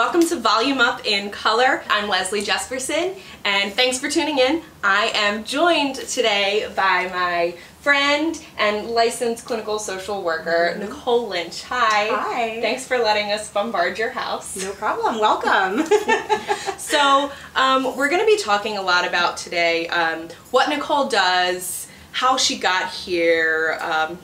Welcome to Volume Up in Color. I'm Leslie Jesperson, and thanks for tuning in. I am joined today by my friend and licensed clinical social worker, mm-hmm. Nicole Lynch. Hi. Hi. Thanks for letting us bombard your house. No problem. Welcome. so, um, we're going to be talking a lot about today um, what Nicole does, how she got here, um,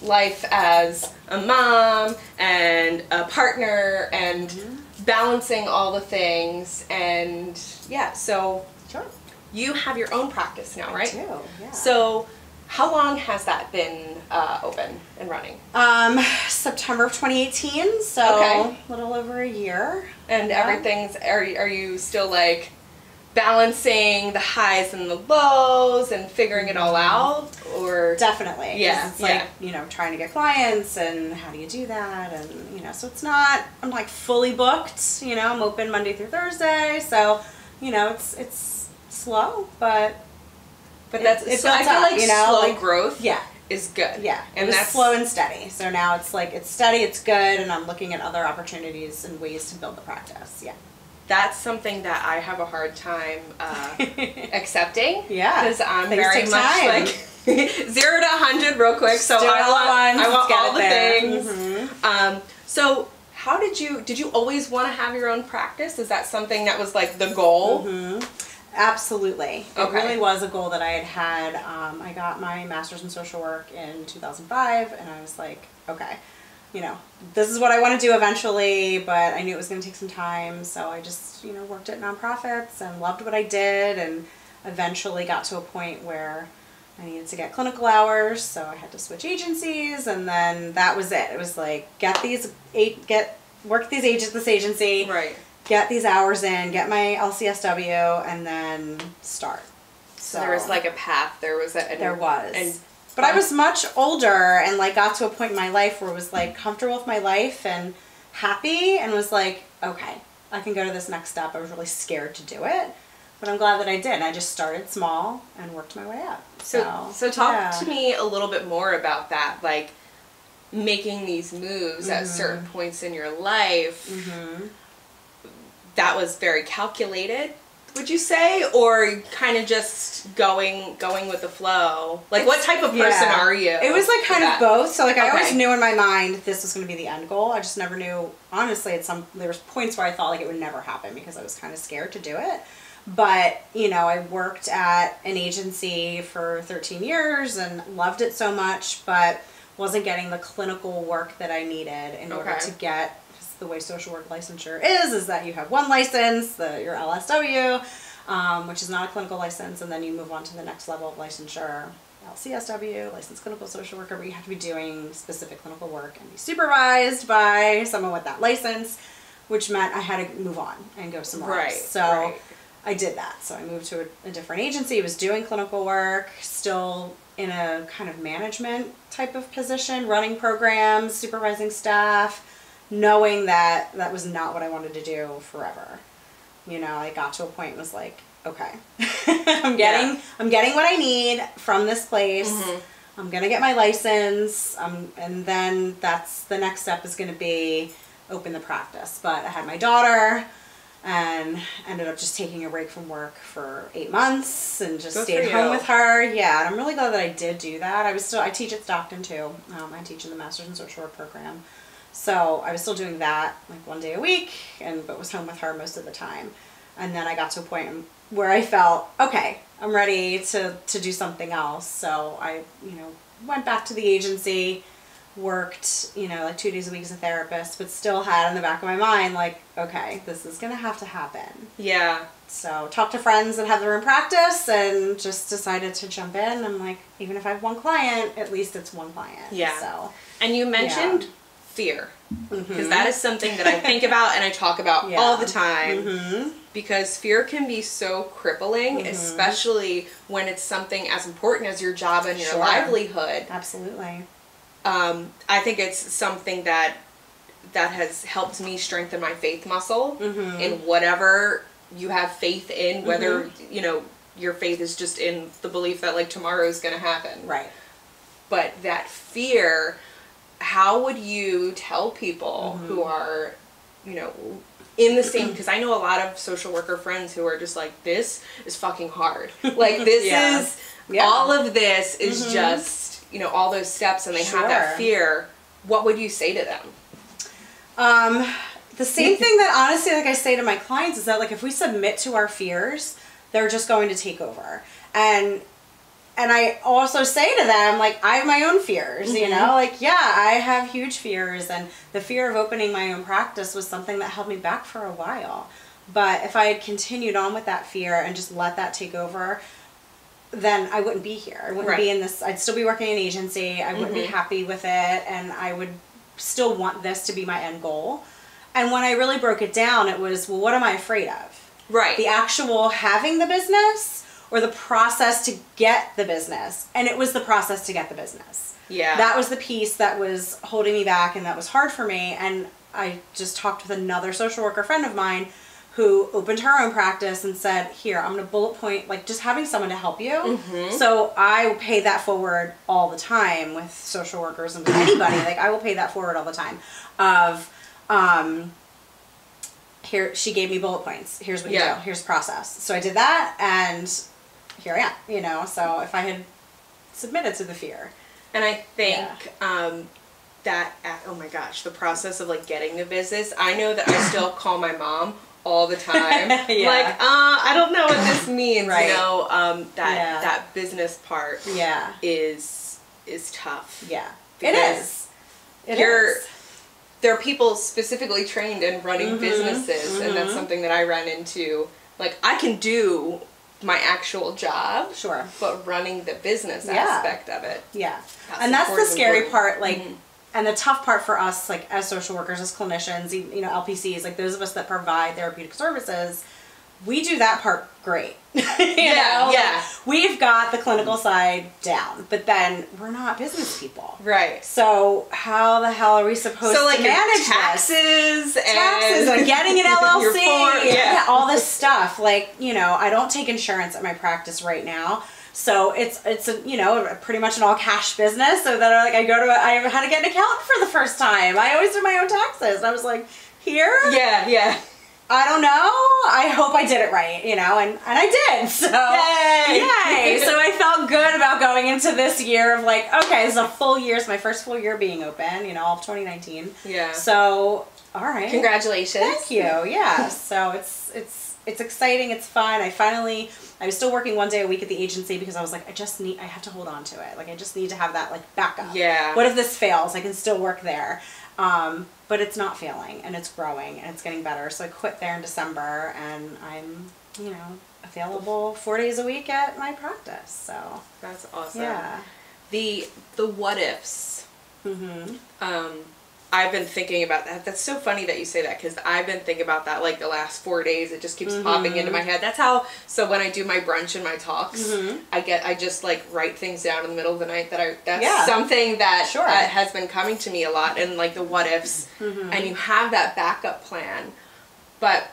life as a mom and a partner and mm-hmm. Balancing all the things and yeah so sure you have your own practice now right I do, yeah. so how long has that been uh, open and running um september of 2018 so okay. a little over a year and yeah. everything's are, are you still like balancing the highs and the lows and figuring it all mm-hmm. out or definitely. Yeah it's like yeah. you know trying to get clients and how do you do that? And you know so it's not i'm like fully booked you know i'm open monday through thursday. So you know it's it's slow but but that's it, it so i feel up, like you know slow like, growth yeah. is good. Yeah. And that's slow and steady. So now it's like it's steady it's good and i'm looking at other opportunities and ways to build the practice. Yeah that's something that I have a hard time uh, accepting. Yeah, because I'm very much time. like zero to hundred real quick. So I want, I want all the there. things. Mm-hmm. Um, so how did you did you always want to have your own practice? Is that something that was like the goal? Mm-hmm. Absolutely. Okay. It really was a goal that I had had. Um, I got my master's in social work in 2005, and I was like, okay, you know, this is what I want to do eventually, but I knew it was going to take some time. So I just, you know, worked at nonprofits and loved what I did and eventually got to a point where I needed to get clinical hours. So I had to switch agencies and then that was it. It was like, get these, eight, get, work these agents, this agency. Right. Get these hours in, get my LCSW and then start. So, so there was like a path. There was a, there was. And but I was much older and like got to a point in my life where I was like comfortable with my life and happy and was like, okay, I can go to this next step. I was really scared to do it. But I'm glad that I did. I just started small and worked my way up. So, so, so talk yeah. to me a little bit more about that. Like making these moves mm-hmm. at certain points in your life. Mm-hmm. That was very calculated would you say or kind of just going going with the flow like what type of person yeah. are you it was like kind of both so like okay. i always knew in my mind this was going to be the end goal i just never knew honestly at some there was points where i thought like it would never happen because i was kind of scared to do it but you know i worked at an agency for 13 years and loved it so much but wasn't getting the clinical work that i needed in okay. order to get the way social work licensure is, is that you have one license, the, your LSW, um, which is not a clinical license, and then you move on to the next level of licensure, LCSW, licensed clinical social worker, where you have to be doing specific clinical work and be supervised by someone with that license, which meant I had to move on and go somewhere right, else. So right. I did that. So I moved to a, a different agency, was doing clinical work, still in a kind of management type of position, running programs, supervising staff, knowing that that was not what I wanted to do forever. You know, I got to a point and was like, okay, I'm getting yeah. I'm getting what I need from this place. Mm-hmm. I'm gonna get my license, um, and then that's the next step is gonna be open the practice. But I had my daughter and ended up just taking a break from work for eight months and just Good stayed home with her. Yeah, and I'm really glad that I did do that. I was still I teach at Stockton too. Um, I teach in the Masters in Social Work program. So I was still doing that like one day a week, and but was home with her most of the time. And then I got to a point where I felt okay, I'm ready to to do something else. So I, you know, went back to the agency, worked, you know, like two days a week as a therapist, but still had in the back of my mind like, okay, this is gonna have to happen. Yeah. So talked to friends that have their own practice and just decided to jump in. I'm like, even if I have one client, at least it's one client. Yeah. So. And you mentioned yeah fear because mm-hmm. something that I think about and I talk about yeah. all the time mm-hmm. because fear can be so crippling, mm-hmm. especially when it's something as important as your job and your sure. livelihood. Absolutely. Um, I think it's something that that has helped me strengthen my faith muscle mm-hmm. in whatever you have faith in, whether mm-hmm. you know your faith is just in the belief that like tomorrow is going to happen. Right. But that fear how would you tell people mm-hmm. who are, you know, in the same because I know a lot of social worker friends who are just like this is fucking hard. Like this Yeah. is Yeah. all of this is just you know all those steps and they have that fear. What would you say to them? Um, the same thing that honestly, like I say to my clients, is that like if we submit to our fears, they're just going to take over. And and I also say to them, like, I have my own fears, you know? Mm-hmm. Like, yeah, I have huge fears, and the fear of opening my own practice was something that held me back for a while. But if I had continued on with that fear and just let that take over, then I wouldn't be here. I wouldn't be in this, I'd still be working in an agency, I wouldn't be mm-hmm. happy with it, and I would still want this to be my end goal. And when I really broke it down, it was, well, what am I afraid of? Right. the actual having the business or the process to get the business and it was the process to get the business. Yeah. that was the piece that was holding me back and that was hard for me and i just talked with another social worker friend of mine who opened her own practice and said here i'm going to bullet point like just having someone to help you. Mm-hmm. so i pay that forward all the time with social workers and with anybody. Like i will pay that forward all the time of um here she gave me bullet points. Here's what you do. Here's the process. So i did that and here i am you know so if i had submitted to the fear And I think um, that at, oh my gosh, the process of like getting the business. I know that I still call my mom all the time. Yeah. Like, uh, I don't know what this means. Right. You know, um, that Yeah. that business part yeah is is tough. yeah it Because it you're- is. There are people specifically trained in running Mm-hmm. businesses, and that's something that I run into. Like, I can do my actual job, sure but running the business Yeah. aspect of it. Yeah. That's and that's the scary important. part, like, Mhm. and the tough part for us, like, as social workers, as clinicians, you know, LPCs, like, those of us that provide therapeutic services, we do that part great. Yeah, know? yeah. Like, we've got the clinical side down, but then we're not business people. Right. So, how the hell are we supposed So like to manage taxes and taxes and getting an LLC, form- yeah. all this stuff. Like you know, I don't take insurance at my practice right now, so it's it's a you know pretty much an all cash business. So that like I go to a, I had to get an accountant for the first time. I always do my own taxes. And I was like, here, Yeah, yeah. I don't know. I hope I did it right, you know, and and I did. So Yay! yay! so I felt good about going into this year of like, okay, this is a full year. It's my first full year being open. You know, all of 2019. Yeah. So all right. Congratulations. Thank you. Yeah. so it's it's it's exciting. It's fun. I finally I was still working one day a week at the agency because I was like I just need I have to hold on to it. Like I just need to have that like backup. Yeah. What if this fails? I can still work there. Um, but it's not failing and it's growing and it's getting better. So I quit there in December and I'm you know available four days a week at my practice. So That's awesome. yeah. The the what ifs. Mm-hmm. Um, I've been thinking about that. That's so funny that you say that because I've been thinking about that like the last four days. It just keeps popping into my head. That's how. So when I do my brunch and my talks, Mhm. I get I just like write things down in the middle of the night that I. That's Yeah. something that Sure. has been coming to me a lot and like the what ifs, and you have that backup plan, but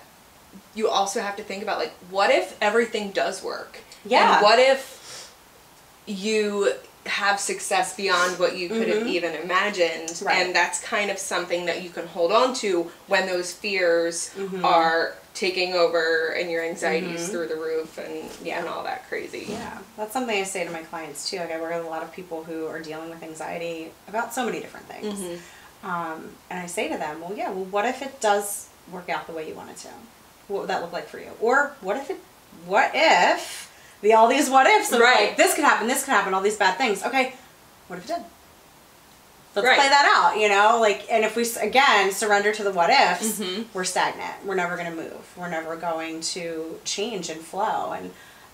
you also have to think about like what if everything does work? Yeah. And what if you have success beyond what you could have even imagined Mm-hmm. Right. and that's kind of something that you can hold on to when those fears Mm-hmm. are taking over and your anxieties through the roof and Yeah. and all that crazy Yeah, that's something I say to my clients too. Like I work with a lot of people who are dealing with anxiety about so many different things, Mm-hmm. um, and I say to them, "Well, yeah. Well, what if it does work out the way you want it to? What would that look like for you? Or what if it? What if the all these what ifs of Right. like this could happen, this could happen, all these bad things? Okay, what if it did? Let's Right. play that out, you know. Like, and if we again surrender to the what ifs, Mm-hmm. we're stagnant. We're never going to move. We're never going to change and flow. And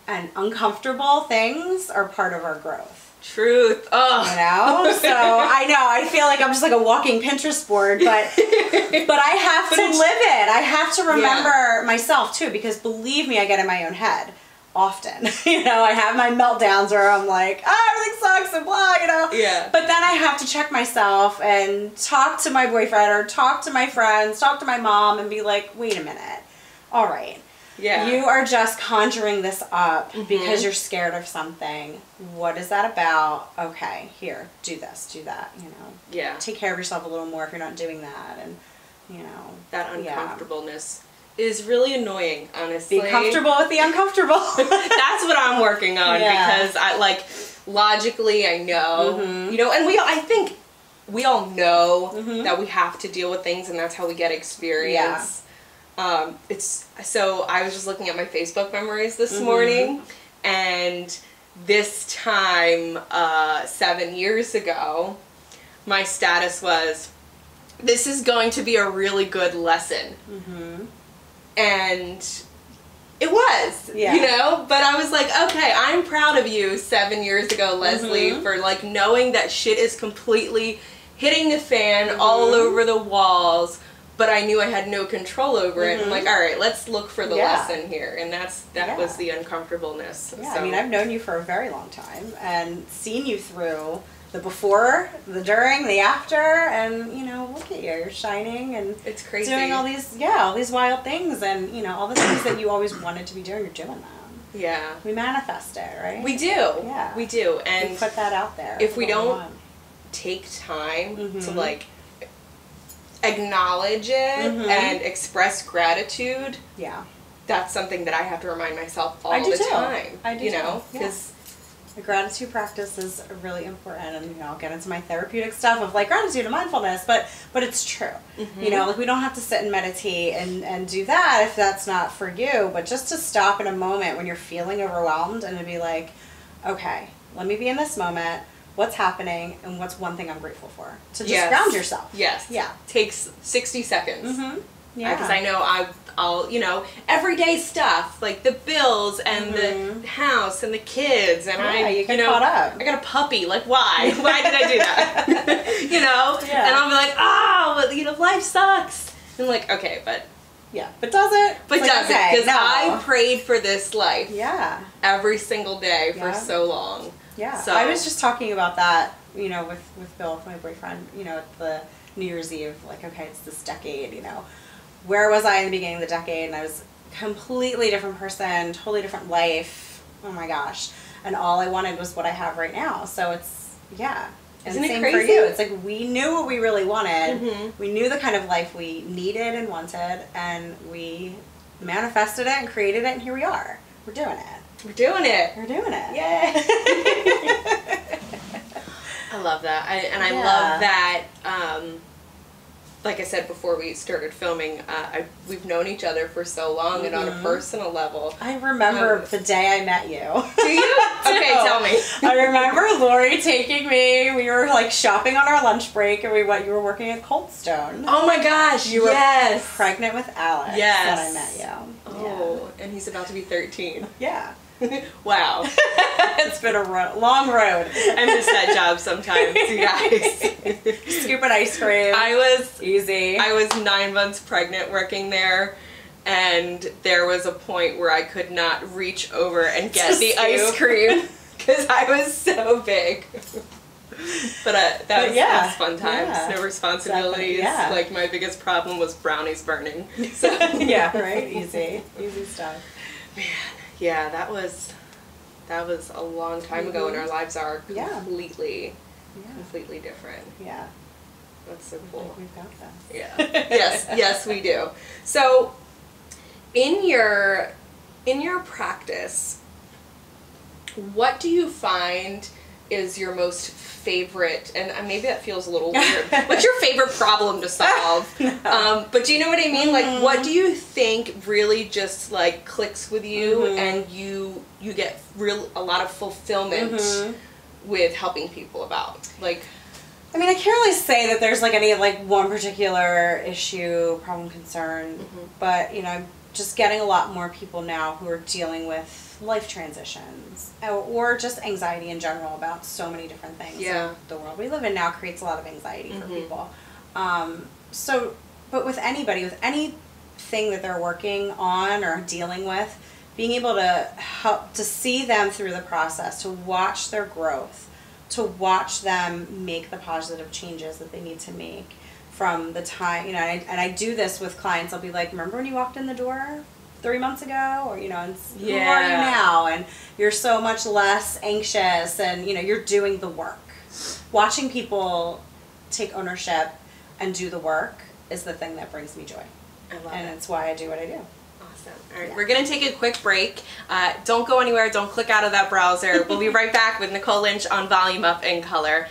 and uncomfortable things are part of our growth. truth oh You know. so I know I feel like I'm just like a walking Pinterest board, but but I have But to live it. I have to remember myself too, because believe me, I get in my own head often. you know, I have my meltdowns where I'm like, oh, everything sucks and blah, you know. Yeah. But then I have to check myself and talk to my boyfriend or talk to my friends, talk to my mom, and be like, wait a minute. All right. yeah You are just conjuring this up Mm-hmm. because you're scared of something. What is that about? Okay, here, do this, do that, you know. yeah Take care of yourself a little more if you're not doing that and you know. that yeah. Is really annoying, honestly. Be comfortable with the uncomfortable. That's what I'm working on Yeah. because I like logically I know, Mhm. you know, and we all, I think we all know Mhm. that we have to deal with things and that's how we get experience. Um, it's so I was just looking at my Facebook memories this Mhm. morning and this time uh, seven years ago my status was this is going to be a really good lesson hmm and it was Yeah. you know but i was like okay i'm proud of you seven years ago leslie Mhm. for like knowing that shit is completely hitting the fan all Mhm. over the walls but i knew i had no control over it i'm Mhm. like all right let's look for the Yeah. lesson here and that's that Yeah. was the uncomfortableness Yeah, so. I mean, I've known you for a very long time and seen you through the before, the during, the after, and you know, look at you, you're shining and it's crazy doing all these, yeah, all these wild things, and you know, all the things that you always wanted to be doing, you're doing them. yeah We manifest it, right? we do Yeah. we do We and put that out there. if we don't take time to Mhm. like acknowledge it Mhm. and express gratitude yeah, that's something that i have to remind myself all the too. time I do you know because the gratitude practice is really important, and you know, I'll get into my therapeutic stuff of like gratitude and mindfulness, but but it's true. Mm-hmm. You know, like we don't have to sit and meditate and and do that if that's not for you, but just to stop in a moment when you're feeling overwhelmed and to be like, okay, let me be in this moment. What's happening, and what's one thing I'm grateful for? To just Yes. ground yourself. yes Yeah. takes 60 seconds Mm-hmm. Because i know I, i'll you know everyday stuff like the bills and Mhm. the house and the kids and i Yeah, you know caught up. i got a puppy like why why did i do that you know Yeah. and i'll be like oh well, you know life sucks and I'm like okay but Yeah, but does it? but like, does it because no. i prayed for this life Yeah. every single day for Yeah. so long. Yeah. So- I was just talking about that, you know, with, with Bill, my boyfriend, you know, at the New Year's Eve, like, okay, it's this decade, you know. Where was I in the beginning of the decade? And I was a completely different person, totally different life. Oh my gosh. And all I wanted was what I have right now. So it's, yeah. And Isn't it same for crazy? you. It's like we knew what we really wanted. Mhm. We knew the kind of life we needed and wanted, and we manifested it and created it, and here we are. We're doing it. We're doing it. We're doing it. Yay! I love that. I, and I Yeah. love that, um, like I said before we started filming, uh, I, we've known each other for so long and on a Mhm. personal level. I remember Um, the day I met you. Do you? okay, tell me. I remember Lori taking me. We were like shopping on our lunch break, and we went. You were working at Cold Stone. Oh my gosh, You were yes. pregnant with Alex Yes. when I met you. Oh, and he's about to be 13. Yeah. wow. it's been a ro- long road. I miss that job sometimes, you guys. Scooping ice cream. I was Easy. I was nine months pregnant working there, and there was a point where I could not reach over and get the ice cream because I was so big. But uh, that, But was, yeah, that was fun times. yeah. No responsibilities. yeah. Like my biggest problem was brownies burning. So yeah, right. Easy. Easy stuff. Yeah, that was that was a long time ago, and our mm-hmm. lives are Yeah. completely Yeah. completely different. Yeah. That's so I think cool. We've got this. Yeah. yes, yes, we do. So, in your in your practice, what do you find is your most favorite? And uh, maybe that feels a little weird. What's your favorite problem to solve? No. Um, but do you know what I mean? Like, Mhm. what do you think really just like clicks with you, Mhm. and you you get real a lot of fulfillment Mhm. with helping people about like. I mean, I can't really say that there's like any like one particular issue, problem, concern, Mhm. but you know, I'm just getting a lot more people now who are dealing with life transitions or, or just anxiety in general about so many different things. Yeah. The world we live in now creates a lot of anxiety for Mhm. people. Um, so, but with anybody, with anything that they're working on or dealing with, being able to help to see them through the process, to watch their growth, to watch them make the positive changes that they need to make from the time you know. And I, and I do this with clients. I'll be like, "Remember when you walked in the door three months ago?" Or you know, and s- who are you Yeah. now? And you're so much less anxious, and you know, you're doing the work. Watching people take ownership and do the work is the thing that brings me joy. I love And it. it's why I do what I do. Awesome. All right, Yeah. we're gonna take a quick break. Uh, don't go anywhere. Don't click out of that browser. we'll be right back with Nicole Lynch on Volume Up in Color.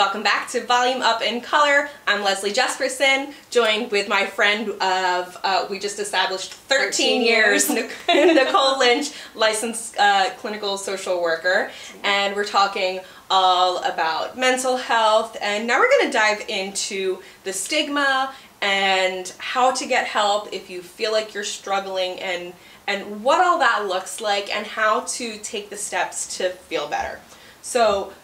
Welcome back to Volume Up in Color. I'm Leslie Jesperson, joined with my friend of, uh, we just established 13, 13 years. Nicole Lynch, licensed uh, clinical social worker. And we're talking all about mental health. And now we're going to dive into the stigma and how to get help if you feel like you're struggling and and what all that looks like and how to take the steps to feel better. So,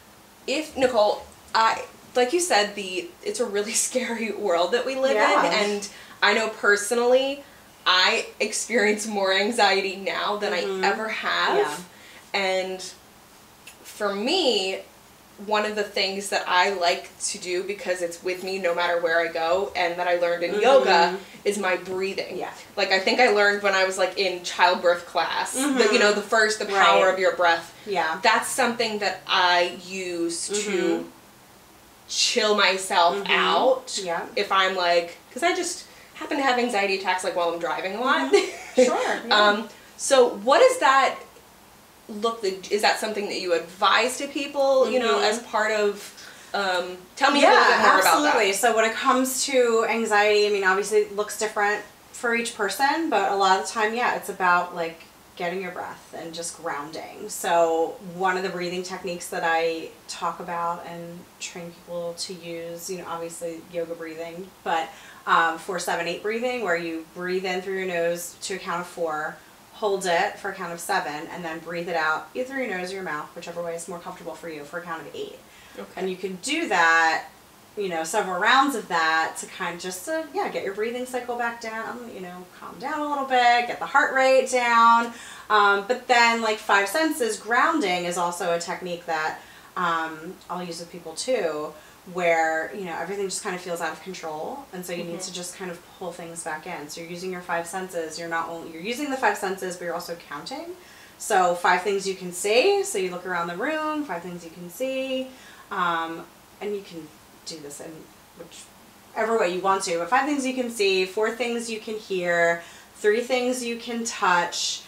if Nicole, I like you said, the it's a really scary world that we live Yeah. in, and I know personally, I experience more anxiety now than Mhm. I ever have, Yeah. and for me. One of the things that I like to do because it's with me no matter where I go, and that I learned in yoga Mhm. is my breathing. Yeah. Like I think I learned when I was like in childbirth class, the, Mhm. you know, the first, the power Right. of your breath Yeah. that's something that I use to Mhm. Chill myself Mhm. out. Yeah. If I'm like, because I just happen to have anxiety attacks like while I'm driving a lot. Sure. yeah. um, so what does that look like? Is that something that you advise to people? You know, Mhm. as part of. Um, tell me a little bit more absolutely. about So when it comes to anxiety, I mean, obviously it looks different for each person, but a lot of the time, yeah, it's about like getting your breath and just grounding. So one of the breathing techniques that I talk about and train people to use, you know, obviously yoga breathing, but um, four, seven, eight breathing, where you breathe in through your nose to a count of four, hold it for a count of seven, and then breathe it out either through your nose or your mouth, whichever way is more comfortable for you, for a count of eight. Okay. And you can do that, you know, several rounds of that to kind of just to, yeah, get your breathing cycle back down, you know, calm down a little bit, get the heart rate down. Um, but then, like five senses, grounding is also a technique that um, I'll use with people too, where, you know, everything just kind of feels out of control. And so you need to just kind of pull things back in. So you're using your five senses. You're not only, you're using the five senses, but you're also counting. So five things you can see. So you look around the room, five things you can see. Um, and you can do this in whichever way you want to. But five things you can see, four things you can hear, three things you can touch,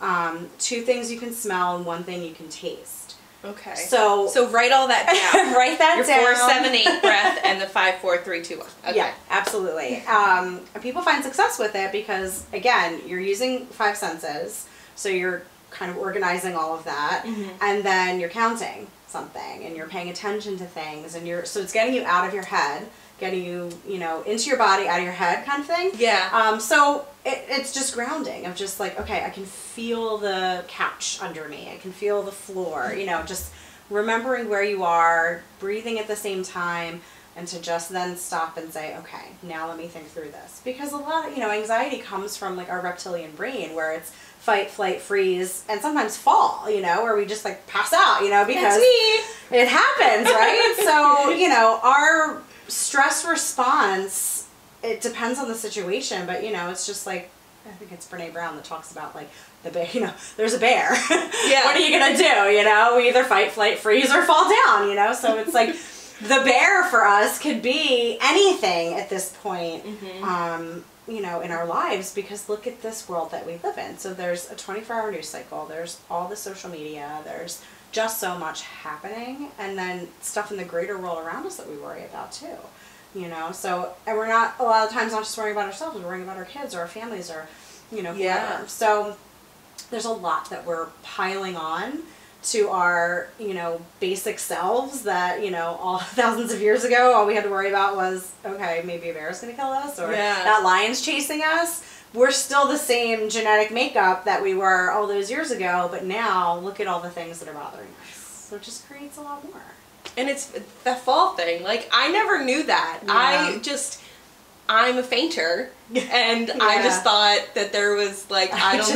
um, two things you can smell, and one thing you can taste. okay. So, So write all that down. write that Your down. four, seven, eight breath and the five, four, three, two, one. Okay. Yeah, absolutely. Um, and people find success with it because, again, you're using five senses, so you're kind of organizing all of that, Mhm. and then you're counting something, and you're paying attention to things, and you're so it's getting you out of your head, getting you, you know, into your body, out of your head, kind of thing. Yeah. Um, so it, it's just grounding of just like, okay, I can feel the couch under me. I can feel the floor, you know, just remembering where you are, breathing at the same time, and to just then stop and say, okay, now let me think through this. Because a lot of, you know, anxiety comes from like our reptilian brain where it's fight, flight, freeze, and sometimes fall, you know, where we just like pass out, you know, because it happens, right? so, you know, our stress response, it depends on the situation, but, you know, it's just like, I think it's Brene Brown that talks about like the bear, you know, there's a bear. Yeah. what are you going to do? You know, we either fight, flight, freeze, or fall down, you know? So it's like the bear for us could be anything at this point. Mhm. Um, you know, in our lives because look at this world that we live in. So there's a 24 hour news cycle, there's all the social media, there's just so much happening, and then stuff in the greater world around us that we worry about too. You know, so, and we're not, a lot of times, not just worrying about ourselves, we're worrying about our kids or our families or, you know, whoever. Yeah. So there's a lot that we're piling on to our you know basic selves that you know all thousands of years ago all we had to worry about was okay maybe a bear is going to kill us or Yeah. that lion's chasing us we're still the same genetic makeup that we were all those years ago but now look at all the things that are bothering us so it just creates a lot more And it's the fall thing. Like I never knew that. Yeah. I just I'm a fainter, and I just thought that there was like I don't just-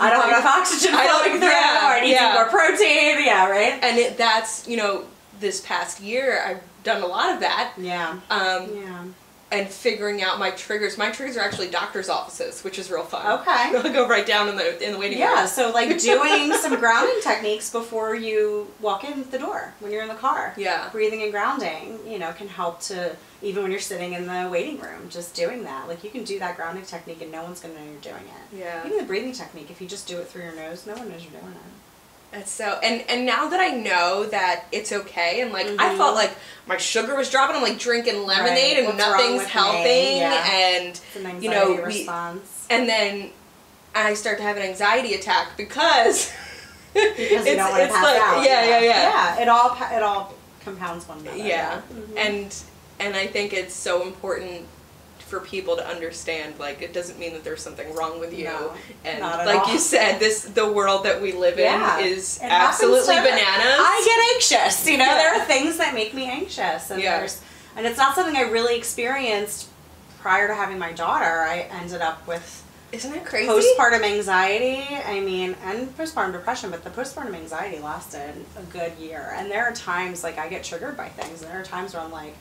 know. I don't have enough oxygen I don't- flowing through. yeah, or I need yeah. more protein. Yeah, right. and it, that's you know this past year I've done a lot of that. Yeah. Um, Yeah. And figuring out my triggers. My triggers are actually doctors' offices, which is real fun. Okay. I'll go right down in the in the waiting room. Yeah, so like doing some grounding techniques before you walk in the door when you're in the car. Yeah. Breathing and grounding, you know, can help to even when you're sitting in the waiting room, just doing that. Like you can do that grounding technique and no one's gonna know you're doing it. Yeah. Even the breathing technique, if you just do it through your nose, no one knows you're doing it. That's so and and now that I know that it's okay and like I Mhm. felt like my sugar was dropping, I'm like drinking lemonade Right. and What's nothing's helping Yeah. and It's an you know we, response. and then I start to have an anxiety attack because Because you it's, don't want to it's pass like out. yeah yeah yeah Yeah, it all it all compounds one another. yeah Mhm. and and I think it's so important for people to understand like it doesn't mean that there's something wrong with you No, and like all. you said this the world that we live in is It absolutely bananas I get anxious. You know, Yeah. there are things that make me anxious, and Yeah. there's, and it's not something I really experienced prior to having my daughter. I ended up with isn't that crazy postpartum anxiety. I mean, and postpartum depression, but the postpartum anxiety lasted a good year. And there are times like I get triggered by things, and there are times where I'm like,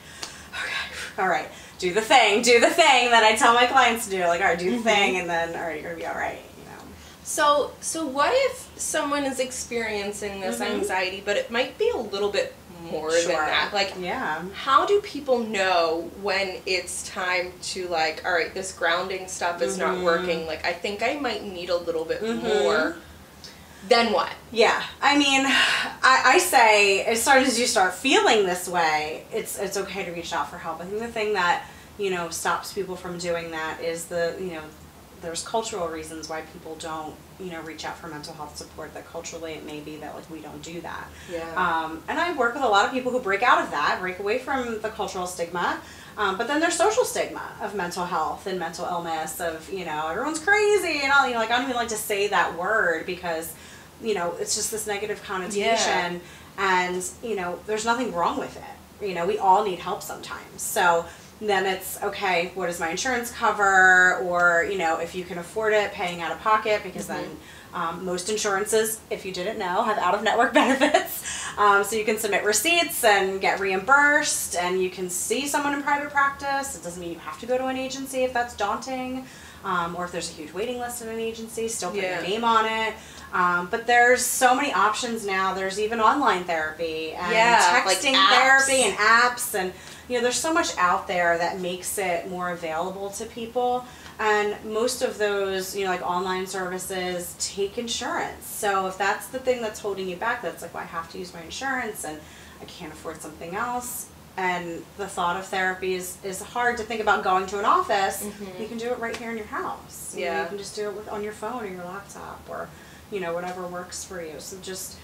okay, all right, do the thing, do the thing that I tell my clients to do. Like, all right, do the Mhm. thing, and then all right, you're gonna be all right. You know. So, so what if someone is experiencing this Mhm. anxiety, but it might be a little bit more than that? Like, Yeah. how do people know when it's time to like, all right, this grounding stuff is not Mhm. working. Like, I think I might need a little bit Mhm. more. Then what? Yeah, I mean, I, I say as soon as you start feeling this way, it's it's okay to reach out for help. I think the thing that you know stops people from doing that is the you know there's cultural reasons why people don't you know reach out for mental health support. That culturally it may be that like we don't do that. Yeah. Um, and I work with a lot of people who break out of that, break away from the cultural stigma. Um, but then there's social stigma of mental health and mental illness of, you know, everyone's crazy and all, you know, like I don't even like to say that word because, you know, it's just this negative connotation and, you know, there's nothing wrong with it. You know, we all need help sometimes. So then it's okay, what does my insurance cover? Or, you know, if you can afford it, paying out of pocket because then um, most insurances, if you didn't know, have out of network benefits. Um, so you can submit receipts and get reimbursed, and you can see someone in private practice. It doesn't mean you have to go to an agency if that's daunting, um, or if there's a huge waiting list in an agency, still put Yeah. your name on it. Um, but there's so many options now. There's even online therapy and Yeah, texting apps. therapy and apps, and you know, there's so much out there that makes it more available to people. And most of those, you know, like online services take insurance. So if that's the thing that's holding you back, that's like, well, I have to use my insurance and I can't afford something else. And the thought of therapy is, is hard to think about going to an office. Mhm. You can do it right here in your house. You know, Yeah. You can just do it with, on your phone or your laptop or, you know, whatever works for you. So just,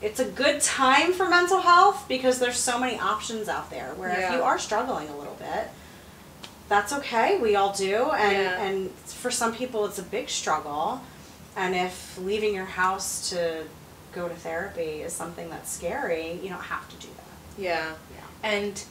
it's a good time for mental health because there's so many options out there where Yeah. if you are struggling a little bit, that's okay. We all do, and Yeah. and for some people it's a big struggle. And if leaving your house to go to therapy is something that's scary, you don't have to do that. Yeah. Yeah. And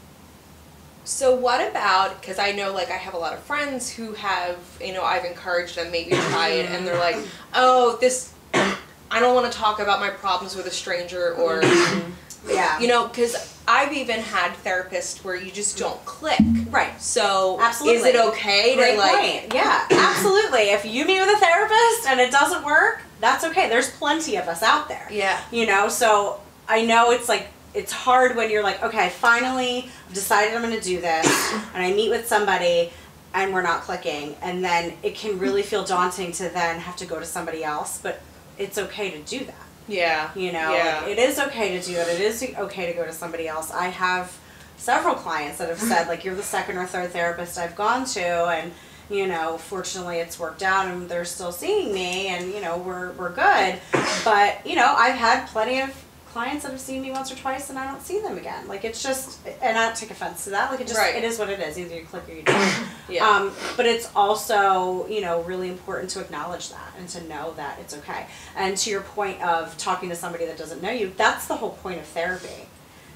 so what about because I know like I have a lot of friends who have you know I've encouraged them maybe try it and they're like oh this I don't want to talk about my problems with a stranger or mm-hmm. Yeah. you know because I've even had therapists where you just don't click Right. so Absolutely. is it okay Great to like point. Yeah, absolutely. If you meet with a therapist and it doesn't work, that's okay. There's plenty of us out there. yeah You know, so I know it's like it's hard when you're like, okay, finally I've decided I'm gonna do this and I meet with somebody and we're not clicking and then it can really feel daunting to then have to go to somebody else, but it's okay to do that. yeah You know, yeah like, it is okay to do it. It is okay to go to somebody else. I have several clients that have said like you're the second or third therapist I've gone to and you know, fortunately it's worked out and they're still seeing me and you know, we're we're good. But, you know, I've had plenty of clients that have seen me once or twice and I don't see them again. Like it's just and I don't take offense to that. Like it just Right. it is what it is. Either you click or you don't. yeah Um, but it's also, you know, really important to acknowledge that and to know that it's okay. And to your point of talking to somebody that doesn't know you, that's the whole point of therapy.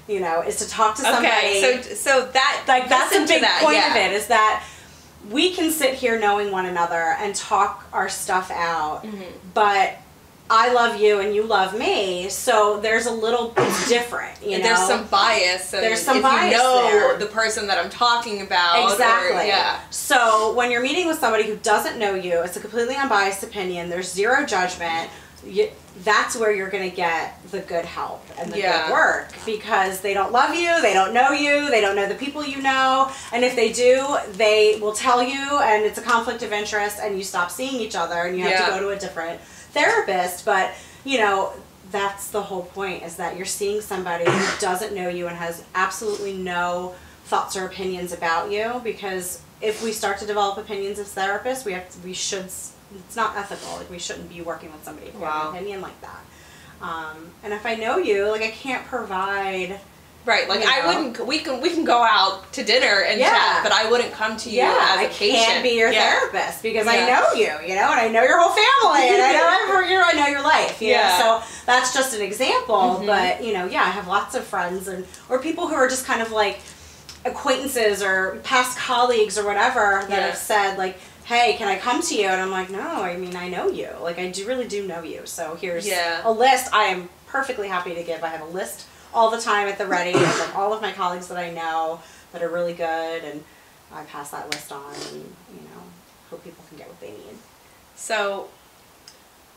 You know, is to talk to somebody. okay so so that like that's a big that, point yeah. of it is that we can sit here knowing one another and talk our stuff out, Mm-hmm. but I love you and you love me, so there's a little different, you know. There's some bias. And There's some if bias you know there. the person that I'm talking about. or- Exactly. yeah. So when you're meeting with somebody who doesn't know you, it's a completely unbiased opinion. There's zero judgment. You, that's where you're going to get the good help and the Yeah. good work because they don't love you, they don't know you, they don't know the people you know, and if they do, they will tell you, and it's a conflict of interest, and you stop seeing each other, and you have Yeah. to go to a different therapist. But you know. That's the whole point is that you're seeing somebody who doesn't know you and has absolutely no thoughts or opinions about you because if we start to develop opinions as therapists, we have to, we should it's not ethical. Like we shouldn't be working with somebody who has an opinion like that. Um, and if I know you, like I can't provide. Right. Like You I know? wouldn't. We can we can go out to dinner and Yeah. chat, but I wouldn't come to you yeah, as a I patient. can't be your Yeah. therapist because I know you, you know, and I know your whole family, and I know every, you know, I know your life. You Yeah. know? So that's just an example. Mhm. But you know, yeah, I have lots of friends and or people who are just kind of like acquaintances or past colleagues or whatever that have said like hey can i come to you and i'm like no i mean i know you like i do really do know you so here's a list i am perfectly happy to give i have a list all the time at the ready of all of my colleagues that i know that are really good and i pass that list on and you know hope people can get what they need So,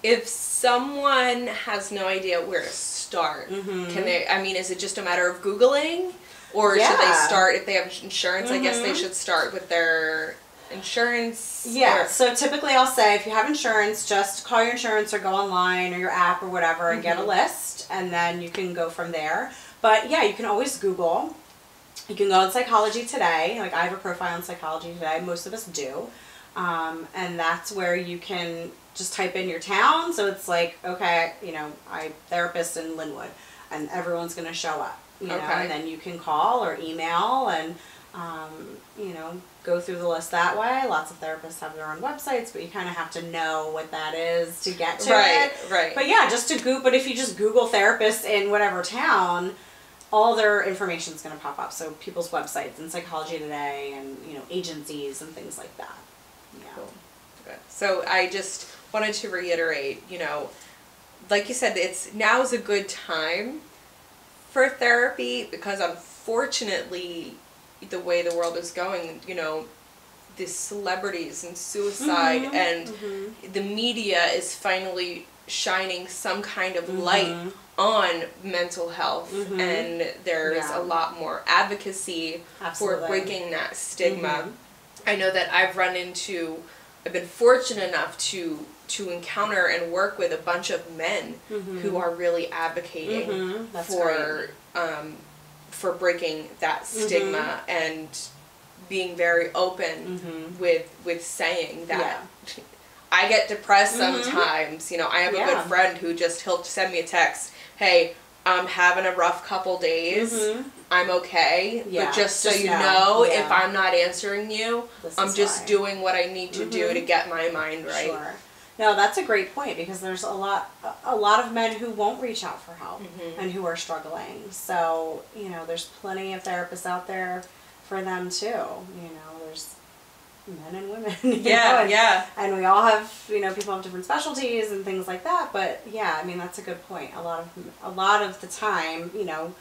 if someone has no idea where to start, Mhm. can they? I mean, is it just a matter of googling, or should they start if they have insurance? I guess they Mhm. should start with their insurance. Yeah, or- so typically I'll say if you have insurance, just call your insurance or go online or your app or whatever and get a Mhm. list, and then you can go from there. But yeah, you can always Google. You can go on Psychology Today. Like I have a profile on Psychology Today. Most of us do, um, and that's where you can just type in your town. So it's like okay, you know, I therapist in Linwood, and everyone's gonna show up. You know, Okay. and then you can call or email and um, you know, go through the list that way. Lots of therapists have their own websites, but you kind of have to know what that is to get to right, it. right. right. But yeah, just to Google, but if you just Google therapists in whatever town, all their information is going to pop up. So people's websites and Psychology Today and, you know, agencies and things like that. Yeah. Cool. Good. So I just wanted to reiterate, you know, like you said, it's now is a good time for therapy because unfortunately, the way the world is going, you know, the celebrities and suicide Mhm, and mhm. the media is finally shining some kind of light Mhm. on mental health Mhm. and there's Yeah. a lot more advocacy Absolutely. for breaking that stigma. Mhm. I know that I've run into I've been fortunate enough to to encounter and work with a bunch of men who are really advocating for um, for breaking that stigma and being very open Mhm. with with saying that I get depressed Mhm. sometimes. You know, I have a good friend who just he'll send me a text, "Hey, I'm having a rough couple days. Mhm. I'm okay, Yeah, but just so just you know, know, yeah. if I'm not answering you, This I'm just why. doing what I need to do Mhm. to get my mind right." Sure. No, that's a great point because there's a lot a- lot of men who won't reach out for help Mhm. and who are struggling. So, you know, there's plenty of therapists out there for them too. You know, there's men and women. you know, Yeah, and, yeah. And we all have, you know, people have different specialties and things like that. But yeah, I mean, that's a good point. A lot of a lot of the time, you know,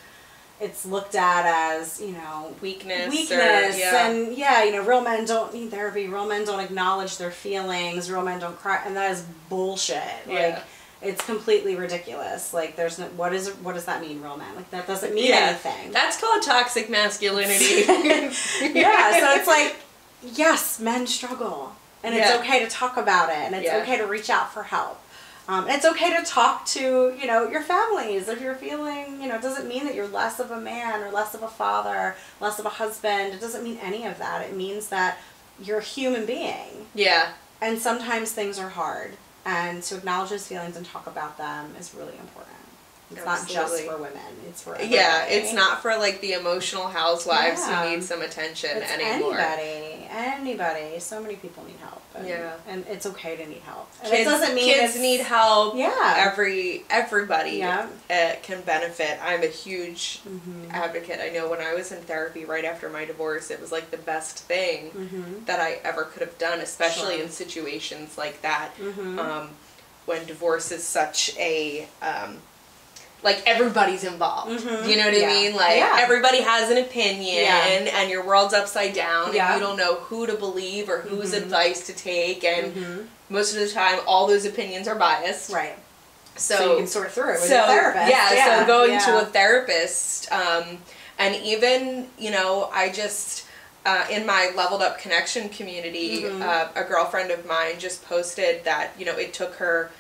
it's looked at as, you know, Weakness. or- weakness yeah. and yeah you know real men don't need therapy real men don't acknowledge their feelings real men don't cry and that is bullshit Yeah. like it's completely ridiculous like there's no what is what does that mean real men like that doesn't mean Yeah. anything That's called toxic masculinity. yeah so it's like yes men struggle and it's okay to talk about it and it's okay to reach out for help um, and it's okay to talk to you know your families. If you're feeling you know it doesn't mean that you're less of a man or less of a father less of a husband. It doesn't mean any of that. It means that you're a human being. Yeah. and sometimes things are hard. And to acknowledge those feelings and talk about them is really important It's not just for women. It's for everybody. Yeah, it's not for like the emotional housewives Yeah. who need some attention It's anymore. anybody, anybody. So many people need help. And, Yeah. and it's okay to need help. And Kids, it doesn't mean kids need help. Yeah. Every everybody Yeah. uh, can benefit. I'm a huge Mhm. advocate. I know when I was in therapy right after my divorce, it was like the best thing Mhm. that I ever could have done, especially Sure. in situations like that. Mhm. Um, when divorce is such a um, like everybody's involved. Mhm. You know what I mean? Like Yeah. everybody has an opinion Yeah. and your world's upside down Yeah. and you don't know who to believe or whose Mhm. advice to take and Mhm. most of the time all those opinions are biased. Right. So, So, you can sort through it with so, a therapist. Yeah, so going to a therapist, um, and even you know, I just uh, in my leveled up connection community, Mhm. uh, a girlfriend of mine just posted that you know it took her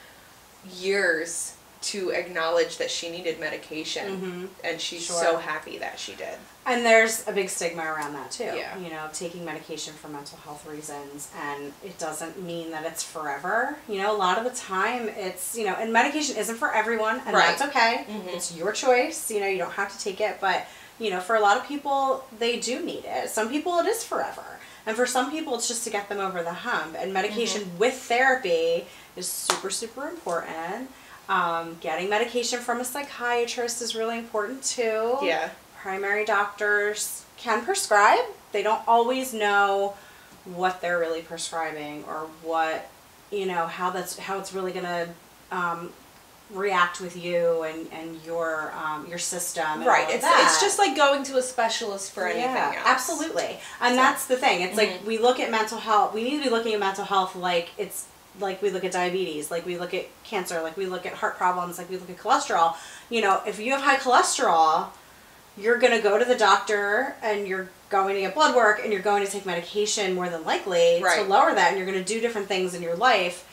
years to acknowledge that she needed medication, Mhm. and she's Sure. so happy that she did. And there's a big stigma around that too. Yeah. You know, taking medication for mental health reasons, and it doesn't mean that it's forever. You know, a lot of the time it's, you know, and medication isn't for everyone, and Right. that's okay. Mhm. It's your choice. You know, you don't have to take it, but, you know, for a lot of people, they do need it. Some people, it is forever. And for some people, it's just to get them over the hump. And medication Mm-hmm. with therapy is super, super important. Um, getting medication from a psychiatrist is really important too Yeah, primary doctors can prescribe. They don't always know what they're really prescribing or what you know how that's how it's really gonna um, react with you and and your um, your system. And right. all It's that. it's just like going to a specialist for anything Yeah, else. Absolutely. And So- that's the thing. It's Mhm. like we look at mental health, we need to be looking at mental health like it's like we look at diabetes, like we look at cancer, like we look at heart problems, like we look at cholesterol. You know, if you have high cholesterol, you're going to go to the doctor and you're going to get blood work and you're going to take medication more than likely to lower that and you're going to do different things in your life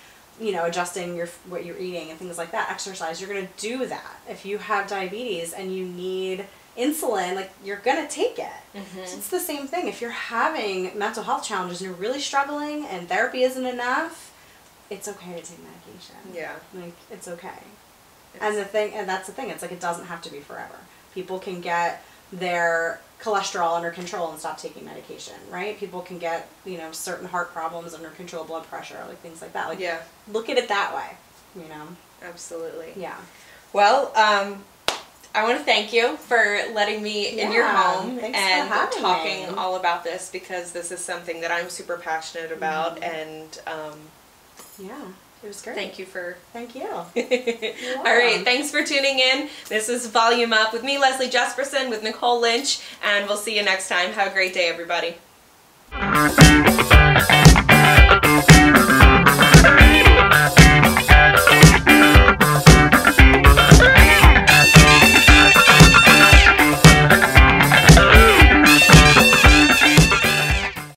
you know adjusting your what you're eating and things like that exercise. You're going to do that. If you have diabetes and you need insulin like you're going to take it. Mhm. so it's the same thing. If you're having mental health challenges and you're really struggling and therapy isn't enough it's okay to take medication Yeah. like it's okay and the thing, and that's the thing, it's like it doesn't have to be forever. People can get their cholesterol under control and stop taking medication, right? People can get, you know, certain heart problems under control, blood pressure, like things like that. Like, yeah, look at it that way, you know? absolutely. Yeah. Well, um, I want to thank you for letting me in your home and talking me. all about this because this is something that I'm super passionate about. Mhm. And um, yeah. It was great. Thank you for. Thank you. All right. Thanks for tuning in. This is Volume Up with me, Leslie Jesperson, with Nicole Lynch, and we'll see you next time. Have a great day, everybody.